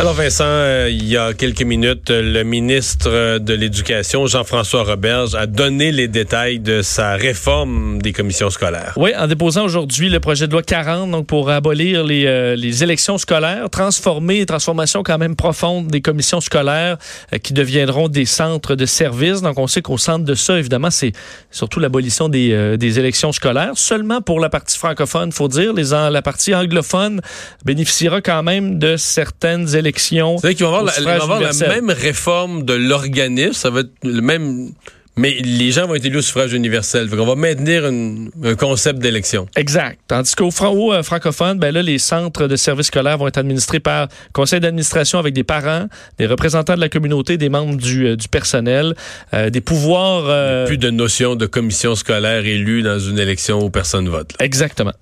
Alors Vincent, euh, il y a quelques minutes, le ministre de l'Éducation, Jean-François Roberge, a donné les détails de sa réforme des commissions scolaires. Oui, en déposant aujourd'hui le projet de loi 40, donc pour abolir les, euh, les élections scolaires, transformer, transformation quand même profonde des commissions scolaires euh, qui deviendront des centres de services. Donc on sait qu'au centre de ça, évidemment, c'est surtout l'abolition des, des élections scolaires. Seulement pour la partie francophone, faut dire, la partie anglophone bénéficiera quand même de certaines élections élections. C'est vrai qu'ils vont avoir, la, avoir la, même réforme de l'organisme. Ça va être le même. Mais les gens vont être élus au suffrage universel. On va maintenir une, un concept d'élection. Exact. Tandis qu'au franc euh, francophone, ben là, les centres de services scolaires vont être administrés par conseil d'administration avec des parents, des représentants de la communauté, des membres du, euh, du personnel, euh, des pouvoirs. Euh... plus de notion de commission scolaire élue dans une élection où personne vote. Là. Exactement.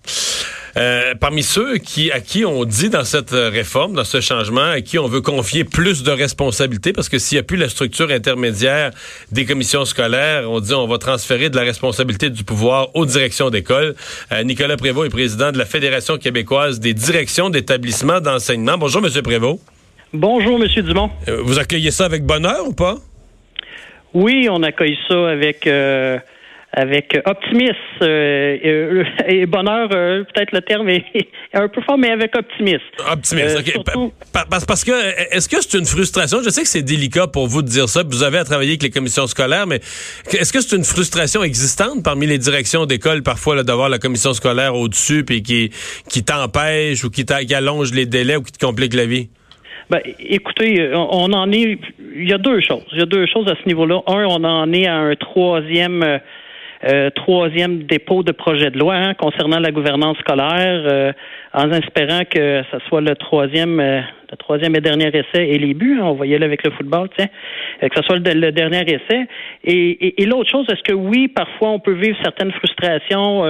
Euh, parmi ceux qui, à qui on dit dans cette réforme, dans ce changement, à qui on veut confier plus de responsabilités, parce que s'il n'y a plus la structure intermédiaire des commissions scolaires, on dit on va transférer de la responsabilité du pouvoir aux directions d'école. Euh, Nicolas Prévost est président de la Fédération québécoise des directions d'établissements d'enseignement. Bonjour, Monsieur Prévost. Bonjour, Monsieur Dumont. Euh, vous accueillez ça avec bonheur ou pas? Oui, on accueille ça avec euh, avec optimisme euh, et, bonheur, euh, peut-être le terme est un peu fort, mais avec optimisme. Optimisme, OK. Surtout... Parce, parce que, est-ce que c'est une frustration? Je sais que c'est délicat pour vous de dire ça, vous avez à travailler avec les commissions scolaires, mais est-ce que c'est une frustration existante parmi les directions d'école, parfois, d'avoir la commission scolaire au-dessus, puis qui, qui t'empêche ou qui, qui allonge les délais ou qui te complique la vie? Ben, écoutez, on en est. Il y a deux choses. Il y a deux choses à ce niveau-là. Un, on en est à un troisième euh, troisième dépôt de projet de loi hein, concernant la gouvernance scolaire, euh, en espérant que ce soit le troisième, euh, le troisième et dernier essai et les buts. Hein, on voyait là avec le football, tiens, que ce soit le, dernier essai. Et, et, l'autre chose, est-ce que oui, parfois on peut vivre certaines frustrations?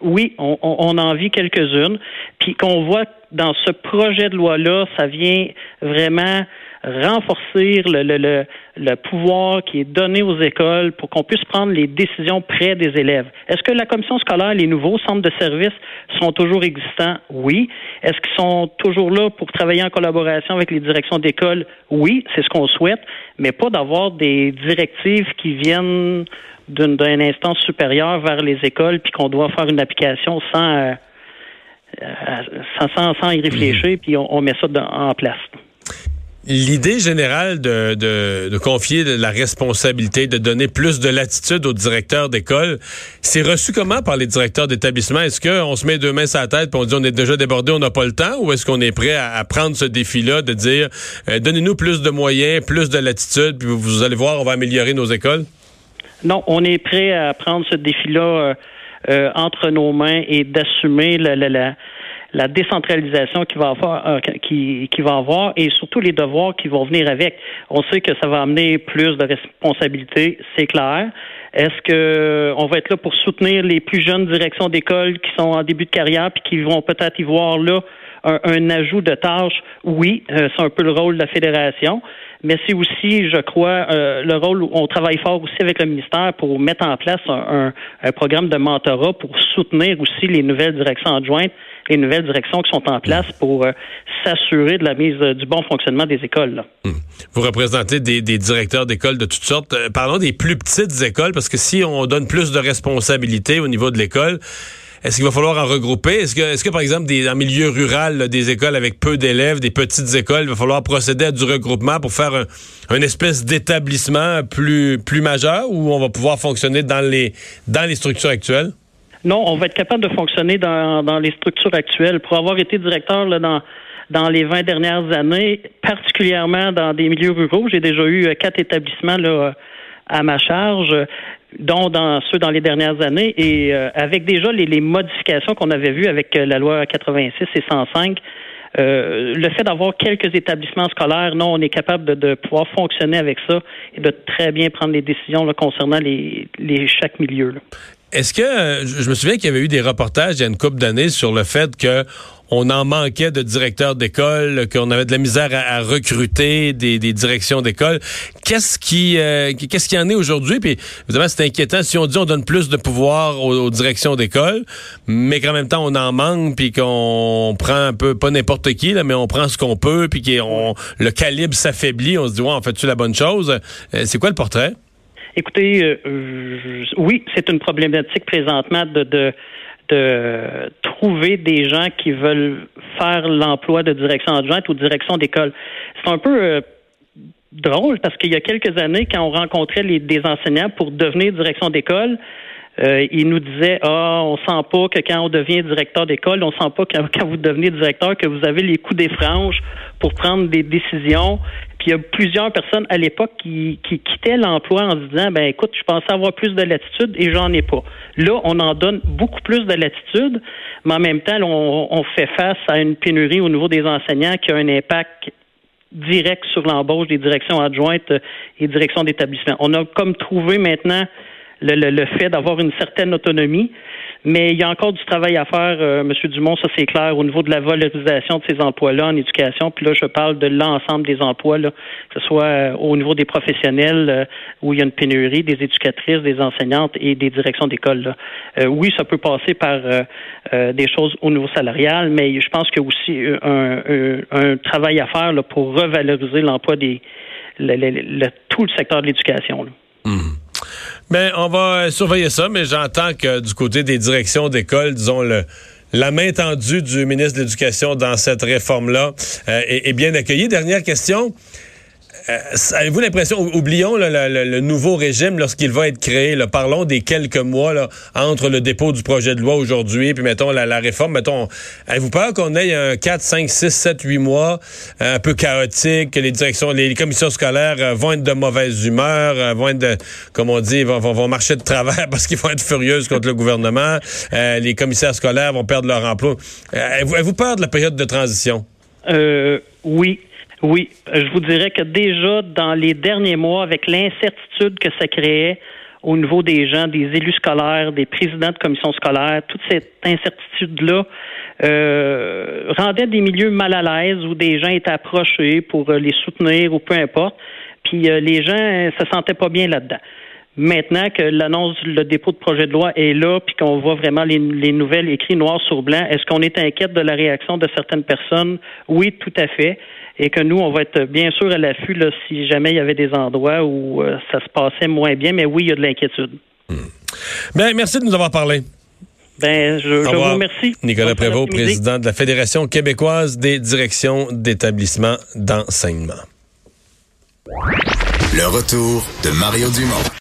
oui, on, on, en vit quelques-unes, puis qu'on voit dans ce projet de loi là, ça vient vraiment renforcer le, le, le, pouvoir qui est donné aux écoles pour qu'on puisse prendre les décisions près des élèves. Est-ce que la commission scolaire, les nouveaux centres de services sont toujours existants? Oui. Est-ce qu'ils sont toujours là pour travailler en collaboration avec les directions d'école? Oui, c'est ce qu'on souhaite, mais pas d'avoir des directives qui viennent d'une instance supérieure vers les écoles puis qu'on doit faire une application sans, euh, sans, sans, sans, y réfléchir, mmh. puis on, on met ça en place. L'idée générale de, de, de, confier la responsabilité, de donner plus de latitude aux directeurs d'école, c'est reçu comment par les directeurs d'établissement? Est-ce qu'on se met deux mains sur la tête et on dit on est déjà débordé, on n'a pas le temps? Ou est-ce qu'on est prêt à, prendre ce défi-là, de dire euh, donnez-nous plus de moyens, plus de latitude, puis vous, allez voir, on va améliorer nos écoles? Non, on est prêt à prendre ce défi-là euh, euh, entre nos mains et d'assumer la, la, la la décentralisation qui va avoir, euh, qui, qui va avoir et surtout les devoirs qui vont venir avec. On sait que ça va amener plus de responsabilités, c'est clair. Est-ce que on va être là pour soutenir les plus jeunes directions d'école qui sont en début de carrière puis qui vont peut-être y voir là un, ajout de tâches? Oui, euh, c'est un peu le rôle de la fédération mais c'est aussi, je crois, euh, le rôle où on travaille fort aussi avec le ministère pour mettre en place un, un, programme de mentorat pour soutenir aussi les nouvelles directions adjointes, les nouvelles directions qui sont en place pour euh, s'assurer de la mise euh, du bon fonctionnement des écoles. Hum. Vous représentez des, directeurs d'écoles de toutes sortes. parlons des plus petites écoles parce que si on donne plus de responsabilités au niveau de l'école, est-ce qu'il va falloir en regrouper? Est-ce que, par exemple, des, en milieu rural, des écoles avec peu d'élèves, des petites écoles, il va falloir procéder à du regroupement pour faire un, espèce d'établissement plus, majeur ou on va pouvoir fonctionner dans les structures actuelles? Non, on va être capable de fonctionner dans, dans les structures actuelles. Pour avoir été directeur là, dans dans les 20 dernières années, particulièrement dans des milieux ruraux. J'ai déjà eu euh, quatre établissements là, à ma charge dont dans ceux dans les dernières années, et euh, avec déjà les, les modifications qu'on avait vues avec euh, la loi 86 et 105, euh, le fait d'avoir quelques établissements scolaires, non, on est capable de, de, pouvoir fonctionner avec ça et de très bien prendre les décisions là, concernant les, les chaque milieu. Là. Est-ce que je me souviens qu'il y avait eu des reportages il y a une couple d'années sur le fait que on en manquait de directeurs d'école, qu'on avait de la misère à, recruter des, directions d'école. Qu'est-ce qui euh, qu'est-ce qui en est aujourd'hui? Puis évidemment, c'est inquiétant si on dit on donne plus de pouvoir aux, directions d'école, mais qu'en même temps on en manque, puis qu'on prend un peu pas n'importe qui là, mais on prend ce qu'on peut, puis qu'on le calibre s'affaiblit. On se dit ouais, on fait-tu la bonne chose? Euh, C'est quoi le portrait? Écoutez, euh, oui, c'est une problématique présentement de, de, de trouver des gens qui veulent faire l'emploi de direction adjointe ou direction d'école. C'est un peu euh, drôle parce qu'il y a quelques années, quand on rencontrait les, des enseignants pour devenir direction d'école, euh, ils nous disaient ah on sent pas que quand on devient directeur d'école, on sent pas que quand vous devenez directeur que vous avez les coups des franges pour prendre des décisions puis il y a plusieurs personnes à l'époque qui, qui quittaient l'emploi en disant ben écoute, je pensais avoir plus de latitude et j'en ai pas. Là, on en donne beaucoup plus de latitude, mais en même temps, on, on fait face à une pénurie au niveau des enseignants qui a un impact direct sur l'embauche des directions adjointes et directions d'établissement. On a comme trouvé maintenant le, le, le fait d'avoir une certaine autonomie. Mais il y a encore du travail à faire, euh, M. Dumont, ça c'est clair, au niveau de la valorisation de ces emplois-là en éducation. Puis là, je parle de l'ensemble des emplois, là, que ce soit euh, au niveau des professionnels euh, où il y a une pénurie, des éducatrices, des enseignantes et des directions d'école. oui, ça peut passer par des choses au niveau salarial, mais je pense qu'il y a aussi un, travail à faire là, pour revaloriser l'emploi des le, tout le secteur de l'éducation. Mmh. Ben, on va surveiller ça, mais j'entends que du côté des directions d'école, disons, le, la main tendue du ministre de l'Éducation dans cette réforme-là euh, est, bien accueillie. Dernière question. Euh, avez-vous l'impression, oublions le, nouveau régime lorsqu'il va être créé, parlons des quelques mois entre le dépôt du projet de loi aujourd'hui, puis mettons la, réforme, mettons, avez-vous peur qu'on ait un 4, 5, 6, 7, 8 mois un peu chaotique, que les directions, les, commissions scolaires euh, vont être de mauvaise humeur, euh, vont être, de, comme on dit, vont, marcher de travers parce qu'ils vont être furieuses contre le gouvernement, les commissaires scolaires vont perdre leur emploi. avez-vous, peur de la période de transition? oui, oui, je vous dirais que déjà dans les derniers mois, avec l'incertitude que ça créait au niveau des gens, des élus scolaires, des présidents de commissions scolaires, toute cette incertitude-là euh, rendait des milieux mal à l'aise où des gens étaient approchés pour les soutenir ou peu importe. Puis euh, les gens euh, se sentaient pas bien là-dedans. Maintenant que l'annonce, le dépôt de projet de loi est là, puis qu'on voit vraiment les, les nouvelles écrites noir sur blanc, est-ce qu'on est inquiète de la réaction de certaines personnes? Oui, tout à fait et que nous, on va être bien sûr à l'affût si jamais il y avait des endroits où euh, ça se passait moins bien. Mais oui, il y a de l'inquiétude. Hmm. Ben, merci de nous avoir parlé. Ben, je, vous remercie. Nicolas Prévost, président de la Fédération québécoise des directions d'établissements d'enseignement. Le retour de Mario Dumont.